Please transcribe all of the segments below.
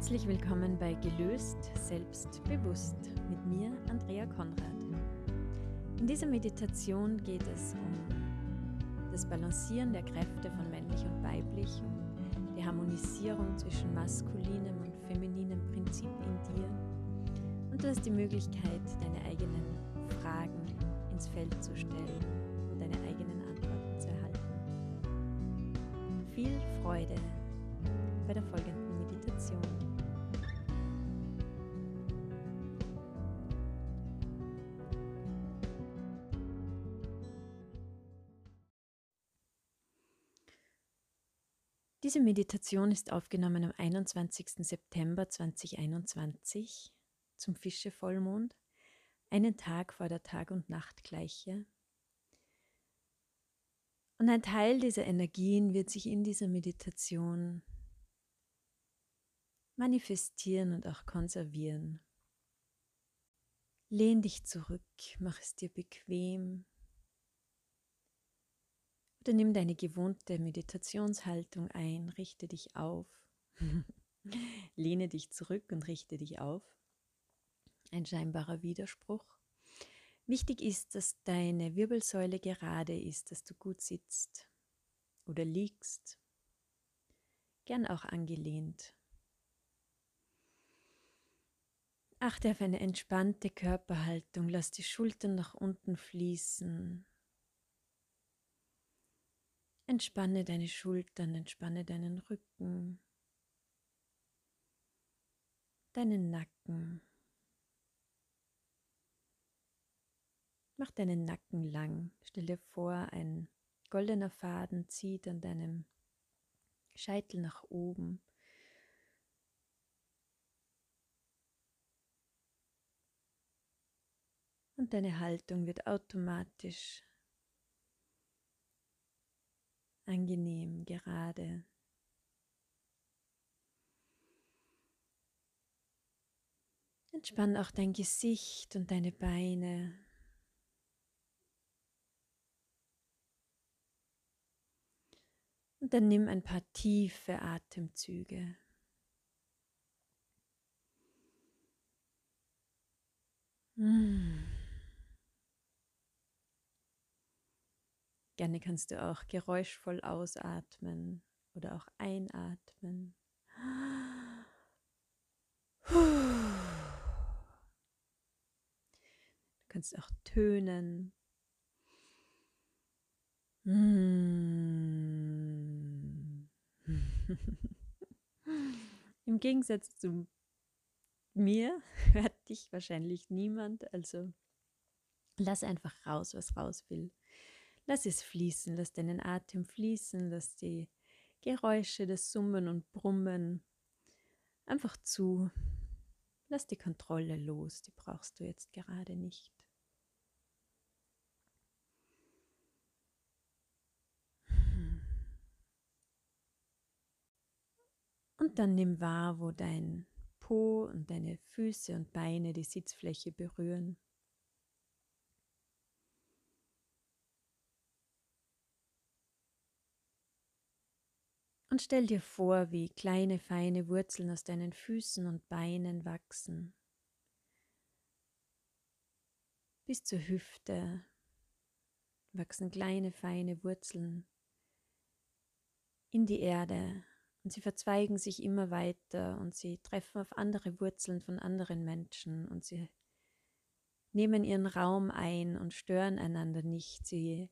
Herzlich willkommen bei Gelöst, Selbstbewusst mit mir, Andrea Konrad. In dieser Meditation geht es um das Balancieren der Kräfte von männlich und weiblich, um die Harmonisierung zwischen maskulinem und femininem Prinzip in dir. Und du hast die Möglichkeit, deine eigenen Fragen ins Feld zu stellen und deine eigenen Antworten zu erhalten. Viel Freude bei der folgenden Meditation. Diese Meditation ist aufgenommen am 21. September 2021 zum Fische-Vollmond, einen Tag vor der Tag- und Nachtgleiche. Und ein Teil dieser Energien wird sich in dieser Meditation manifestieren und auch konservieren. Lehn dich zurück, mach es dir bequem. Oder nimm deine gewohnte Meditationshaltung ein, richte dich auf. Lehne dich zurück und richte dich auf. Ein scheinbarer Widerspruch. Wichtig ist, dass deine Wirbelsäule gerade ist, dass du gut sitzt oder liegst, gern auch angelehnt. Achte auf eine entspannte Körperhaltung. Lass die Schultern nach unten fließen. Entspanne deine Schultern, entspanne deinen Rücken, deinen Nacken. Mach deinen Nacken lang. Stell dir vor, ein goldener Faden zieht an deinem Scheitel nach oben und deine Haltung wird automatisch angenehm, gerade. Entspann auch dein Gesicht und deine Beine. Und dann nimm ein paar tiefe Atemzüge. Mmh. Gerne kannst du auch geräuschvoll ausatmen oder auch einatmen. Du kannst auch tönen. Im Gegensatz zu mir hört dich wahrscheinlich niemand, also lass einfach raus, was raus will. Lass es fließen, lass deinen Atem fließen, lass die Geräusche, das Summen und Brummen einfach zu. Lass die Kontrolle los, die brauchst du jetzt gerade nicht. Und dann nimm wahr, wo dein Po und deine Füße und Beine die Sitzfläche berühren. Und stell dir vor, wie kleine, feine Wurzeln aus deinen Füßen und Beinen wachsen. Bis zur Hüfte wachsen kleine, feine Wurzeln in die Erde und sie verzweigen sich immer weiter und sie treffen auf andere Wurzeln von anderen Menschen und sie nehmen ihren Raum ein und stören einander nicht. Sie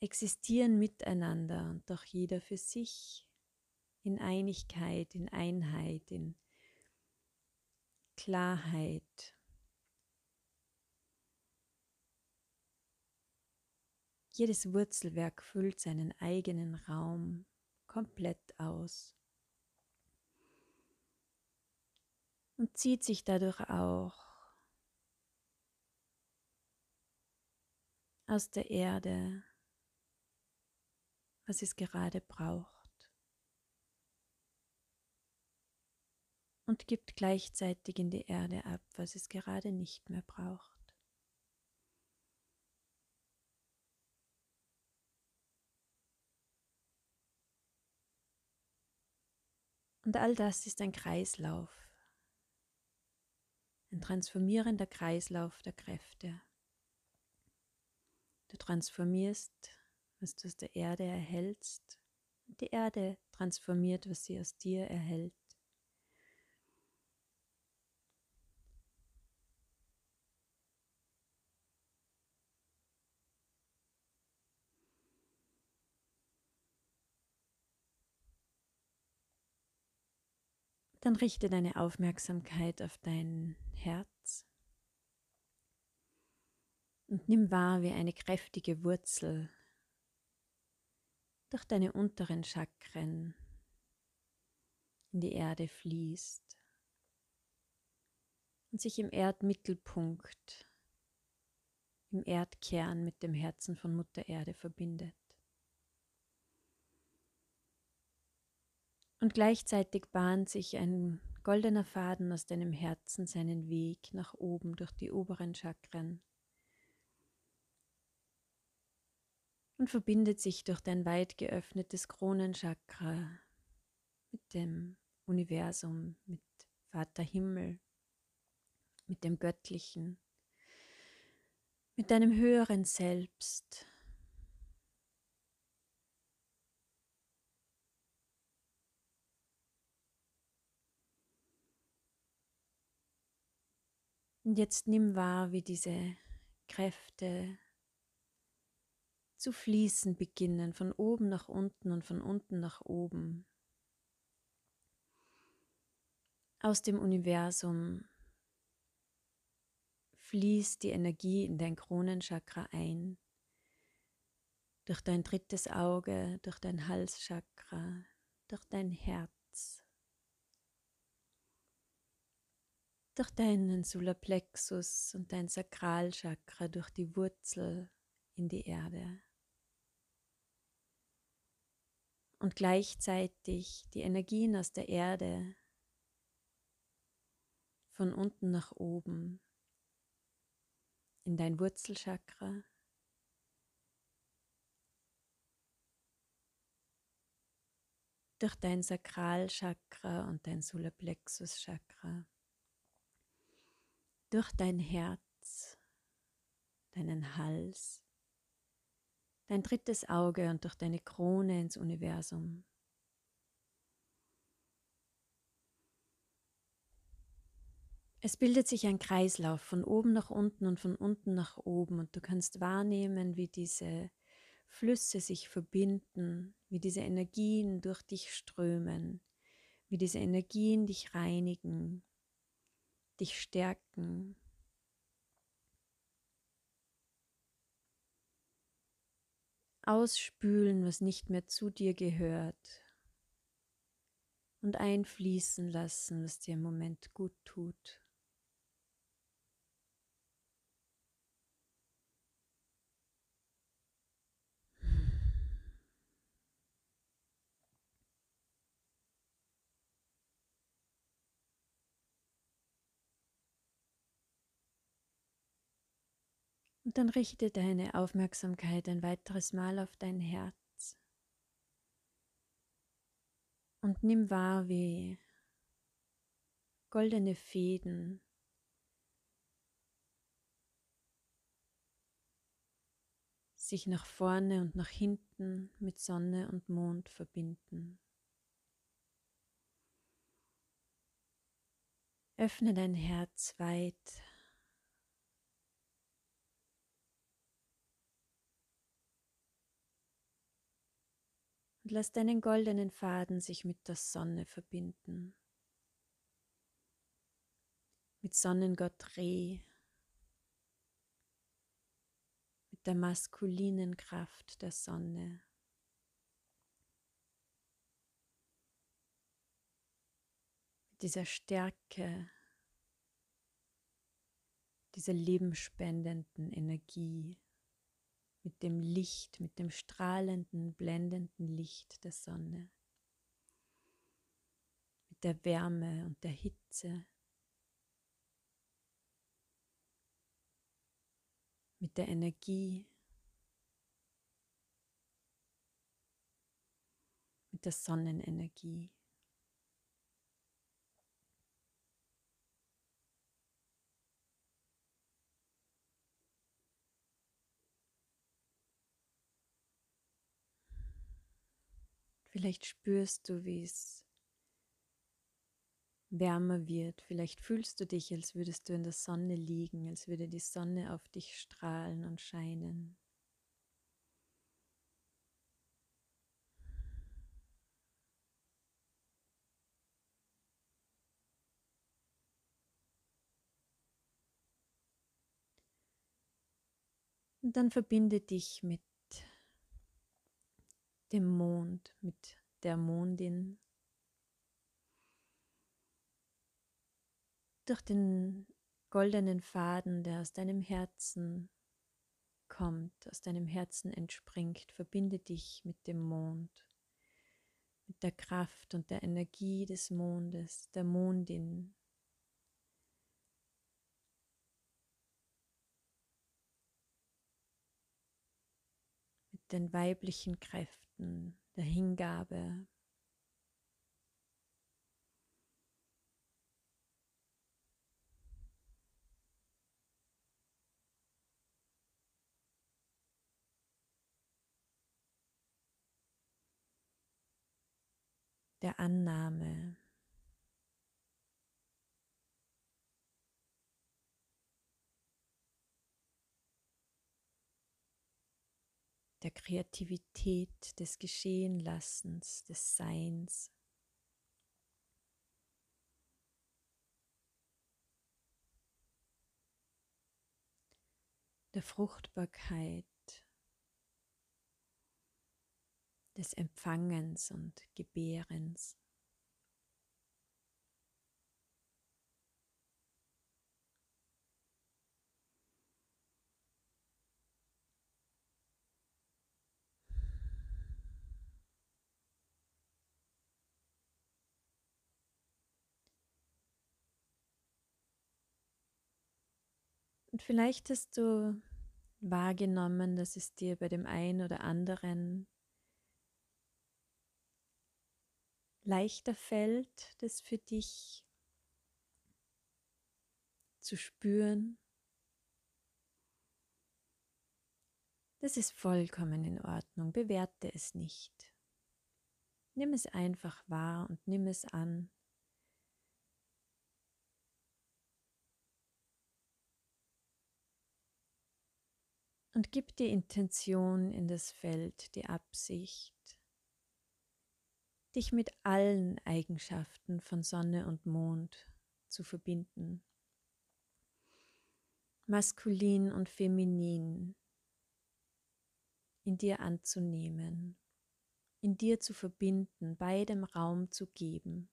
existieren miteinander und doch jeder für sich in Einigkeit, in Einheit, in Klarheit. Jedes Wurzelwerk füllt seinen eigenen Raum komplett aus und zieht sich dadurch auch aus der Erde was es gerade braucht. Und gibt gleichzeitig in die Erde ab, was es gerade nicht mehr braucht. Und all das ist ein Kreislauf, ein transformierender Kreislauf der Kräfte. Du transformierst, was du aus der Erde erhältst, die Erde transformiert, was sie aus dir erhält. Dann richte deine Aufmerksamkeit auf dein Herz und nimm wahr, wie eine kräftige Wurzel durch deine unteren Chakren in die Erde fließt und sich im Erdmittelpunkt, im Erdkern mit dem Herzen von Mutter Erde verbindet. Und gleichzeitig bahnt sich ein goldener Faden aus deinem Herzen seinen Weg nach oben durch die oberen Chakren und verbindet sich durch dein weit geöffnetes Kronenchakra mit dem Universum, mit Vater Himmel, mit dem Göttlichen, mit deinem höheren Selbst. Und jetzt nimm wahr, wie diese Kräfte zu fließen beginnen, von oben nach unten und von unten nach oben. Aus dem Universum fließt die Energie in dein Kronenchakra ein, durch dein drittes Auge, durch dein Halschakra, durch dein Herz. durch deinen Solarplexus und dein Sakralchakra, durch die Wurzel in die Erde. Und gleichzeitig die Energien aus der Erde von unten nach oben in dein Wurzelchakra. Durch dein Sakralchakra und dein Solarplexus-Chakra durch dein Herz, deinen Hals, dein drittes Auge und durch deine Krone ins Universum. Es bildet sich ein Kreislauf von oben nach unten und von unten nach oben und du kannst wahrnehmen, wie diese Flüsse sich verbinden, wie diese Energien durch dich strömen, wie diese Energien dich reinigen, dich stärken. Ausspülen, was nicht mehr zu dir gehört. Und einfließen lassen, was dir im Moment gut tut. Und dann richte deine Aufmerksamkeit ein weiteres Mal auf dein Herz und nimm wahr, wie goldene Fäden sich nach vorne und nach hinten mit Sonne und Mond verbinden. Öffne dein Herz weit und lass deinen goldenen Faden sich mit der Sonne verbinden. Mit Sonnengott Re, mit der maskulinen Kraft der Sonne. Mit dieser Stärke, dieser lebenspendenden Energie mit dem Licht, mit dem strahlenden, blendenden Licht der Sonne, mit der Wärme und der Hitze, mit der Energie, mit der Sonnenenergie. Vielleicht spürst du, wie es wärmer wird. Vielleicht fühlst du dich, als würdest du in der Sonne liegen, als würde die Sonne auf dich strahlen und scheinen. Und dann verbinde dich mit dem Mond, mit der Mondin. Durch den goldenen Faden, der aus deinem Herzen kommt, aus deinem Herzen entspringt, verbinde dich mit dem Mond, mit der Kraft und der Energie des Mondes, der Mondin, den weiblichen Kräften, der Hingabe. der Annahme. Der Kreativität, des Geschehenlassens, des Seins. der Fruchtbarkeit, des Empfangens und Gebärens. Und vielleicht hast du wahrgenommen, dass es dir bei dem einen oder anderen leichter fällt, das für dich zu spüren. Das ist vollkommen in Ordnung, bewerte es nicht. Nimm es einfach wahr und nimm es an. Und gib die Intention in das Feld, die Absicht, dich mit allen Eigenschaften von Sonne und Mond zu verbinden. Maskulin und feminin in dir anzunehmen, in dir zu verbinden, beidem Raum zu geben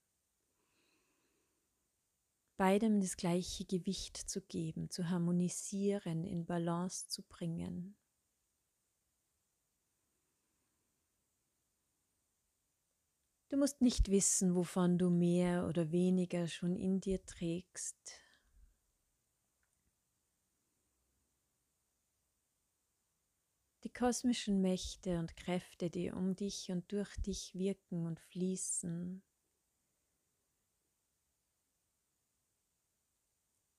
beidem das gleiche Gewicht zu geben, zu harmonisieren, in Balance zu bringen. Du musst nicht wissen, wovon du mehr oder weniger schon in dir trägst. Die kosmischen Mächte und Kräfte, die um dich und durch dich wirken und fließen,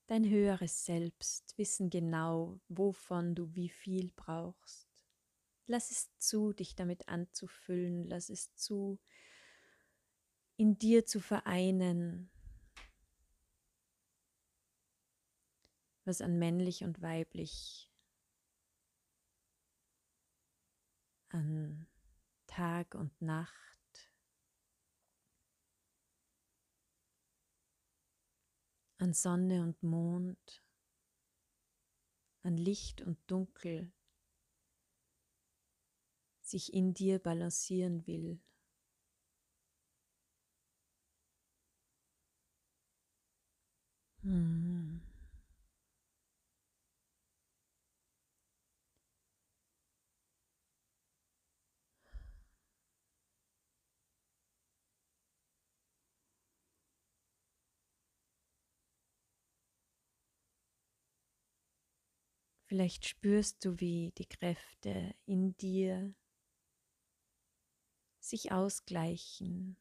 Dein höheres Selbst wissen genau, wovon du wie viel brauchst. Lass es zu, dich damit anzufüllen. Lass es zu, in dir zu vereinen, was an männlich und weiblich, an Tag und Nacht, an Sonne und Mond, an Licht und Dunkel sich in dir balancieren will. Hmm. Vielleicht spürst du, wie die Kräfte in dir sich ausgleichen.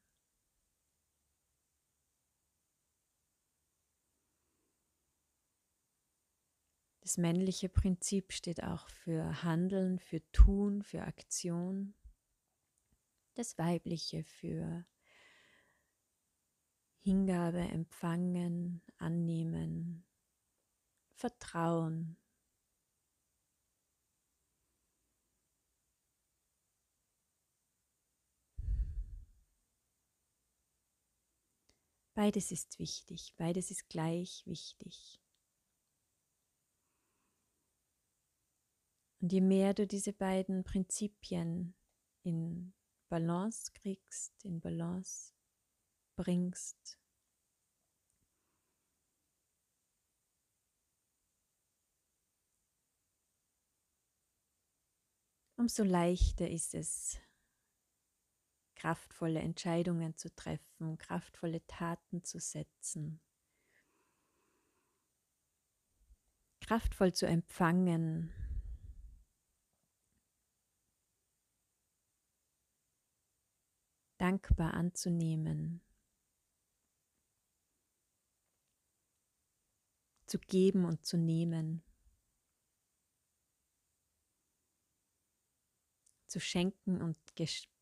Das männliche Prinzip steht auch für Handeln, für Tun, für Aktion. das Weibliche für Hingabe, Empfangen, Annehmen, Vertrauen. Beides ist wichtig, beides ist gleich wichtig. Und je mehr du diese beiden Prinzipien in Balance kriegst, in Balance bringst, umso leichter ist es, kraftvolle Entscheidungen zu treffen, kraftvolle Taten zu setzen, kraftvoll zu empfangen. dankbar anzunehmen, zu geben und zu nehmen. Zu schenken und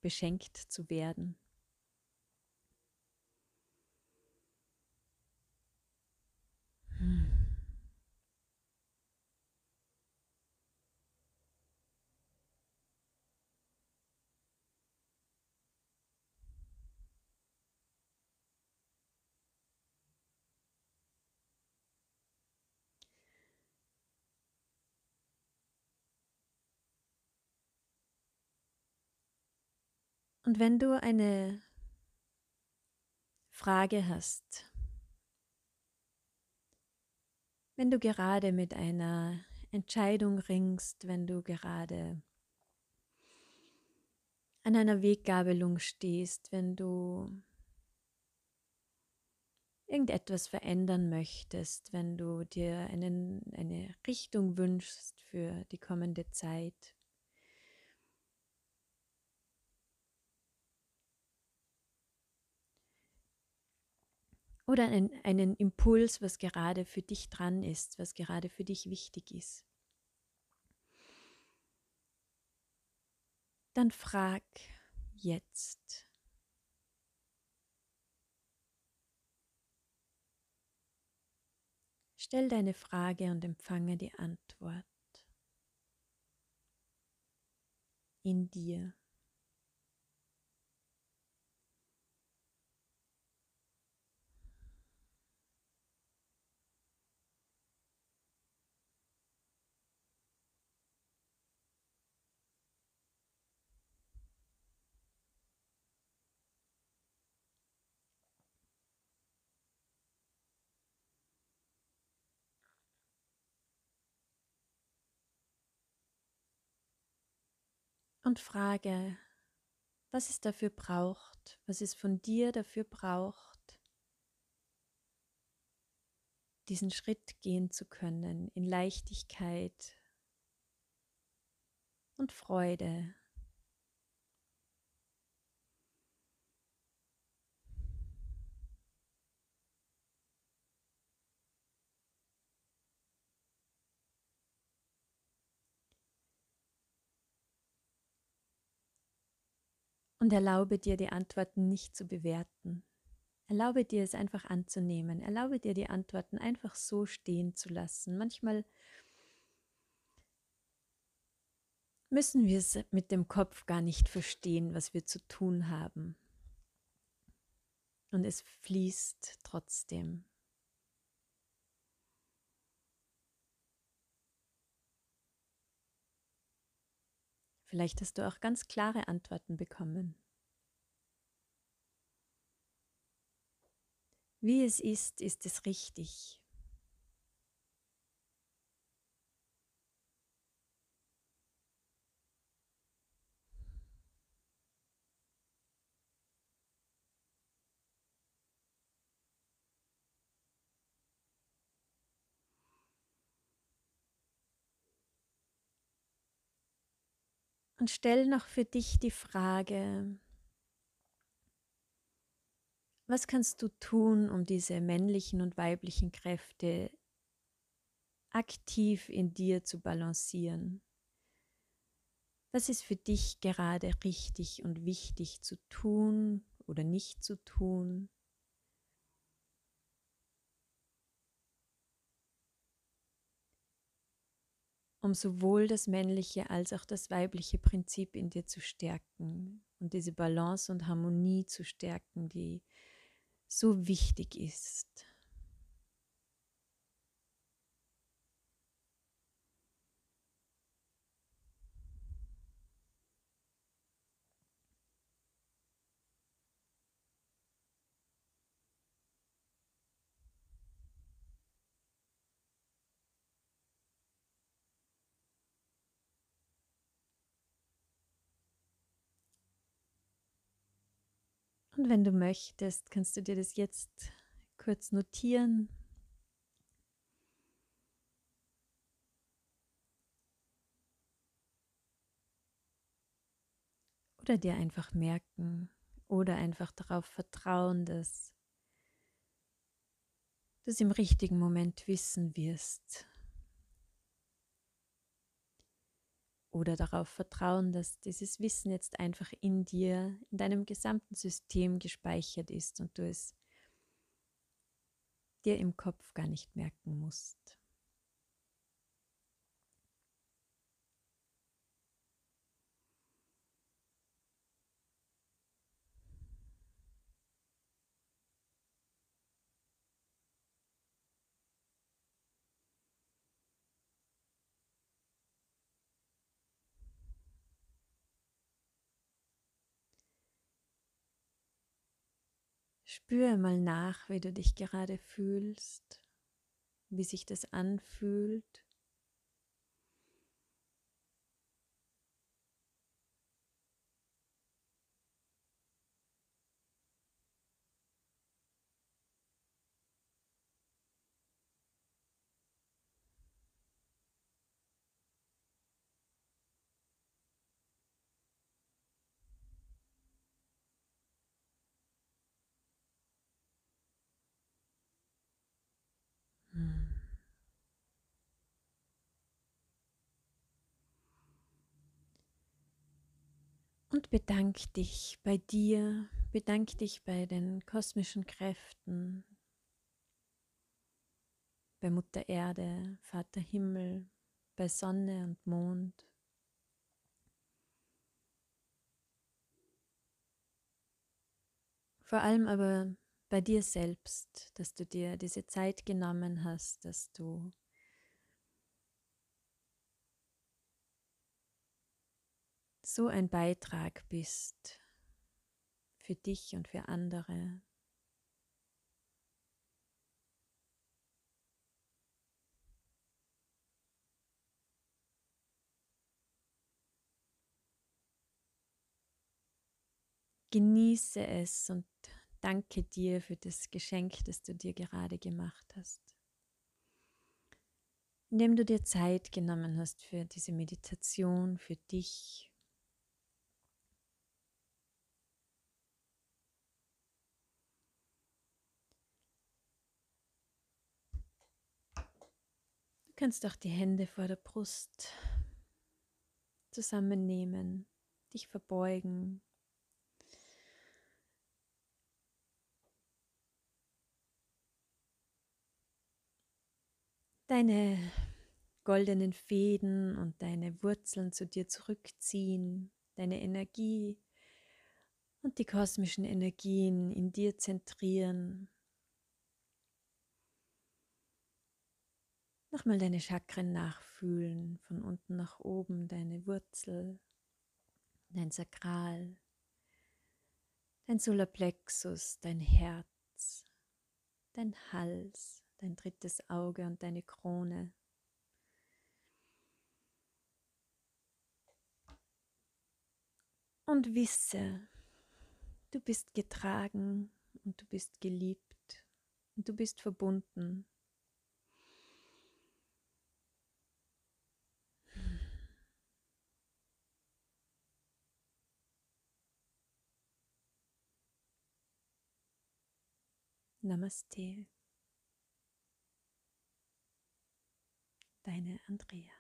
beschenkt zu werden. Und wenn du eine Frage hast, wenn du gerade mit einer Entscheidung ringst, wenn du gerade an einer Weggabelung stehst, wenn du irgendetwas verändern möchtest, wenn du dir einen, eine Richtung wünschst für die kommende Zeit, oder einen, einen Impuls, was gerade für dich dran ist, was gerade für dich wichtig ist. Dann frag jetzt. Stell deine Frage und empfange die Antwort in dir. Und frage, was es dafür braucht, was es von dir dafür braucht, diesen Schritt gehen zu können in Leichtigkeit und Freude. Und erlaube dir, die Antworten nicht zu bewerten. Erlaube dir es einfach anzunehmen. Erlaube dir, die Antworten einfach so stehen zu lassen. Manchmal müssen wir es mit dem Kopf gar nicht verstehen, was wir zu tun haben. Und es fließt trotzdem. Vielleicht hast du auch ganz klare Antworten bekommen. Wie es ist, ist es richtig. Und stell noch für dich die Frage, was kannst du tun, um diese männlichen und weiblichen Kräfte aktiv in dir zu balancieren? Was ist für dich gerade richtig und wichtig zu tun oder nicht zu tun? Um sowohl das männliche als auch das weibliche Prinzip in dir zu stärken und diese Balance und Harmonie zu stärken, die so wichtig ist. Und wenn du möchtest, kannst du dir das jetzt kurz notieren. Oder dir einfach merken oder einfach darauf vertrauen, dass du es im richtigen Moment wissen wirst, oder darauf vertrauen, dass dieses Wissen jetzt einfach in dir, in deinem gesamten System gespeichert ist und du es dir im Kopf gar nicht merken musst. Spüre mal nach, wie du dich gerade fühlst, wie sich das anfühlt. Und bedank dich bei dir, bedank dich bei den kosmischen Kräften, bei Mutter Erde, Vater Himmel, bei Sonne und Mond. Vor allem aber bei dir selbst, dass du dir diese Zeit genommen hast, dass du so ein Beitrag bist für dich und für andere. Genieße es und danke dir für das Geschenk, das du dir gerade gemacht hast. Indem du dir Zeit genommen hast für diese Meditation, für dich, kannst auch die Hände vor der Brust zusammennehmen, dich verbeugen. Deine goldenen Fäden und deine Wurzeln zu dir zurückziehen, deine Energie und die kosmischen Energien in dir zentrieren Nochmal deine Chakren nachfühlen, von unten nach oben, deine Wurzel, dein Sakral, dein Solarplexus, dein Herz, dein Hals, dein drittes Auge und deine Krone. Und wisse, du bist getragen und du bist geliebt und du bist verbunden Namaste. Deine Andrea.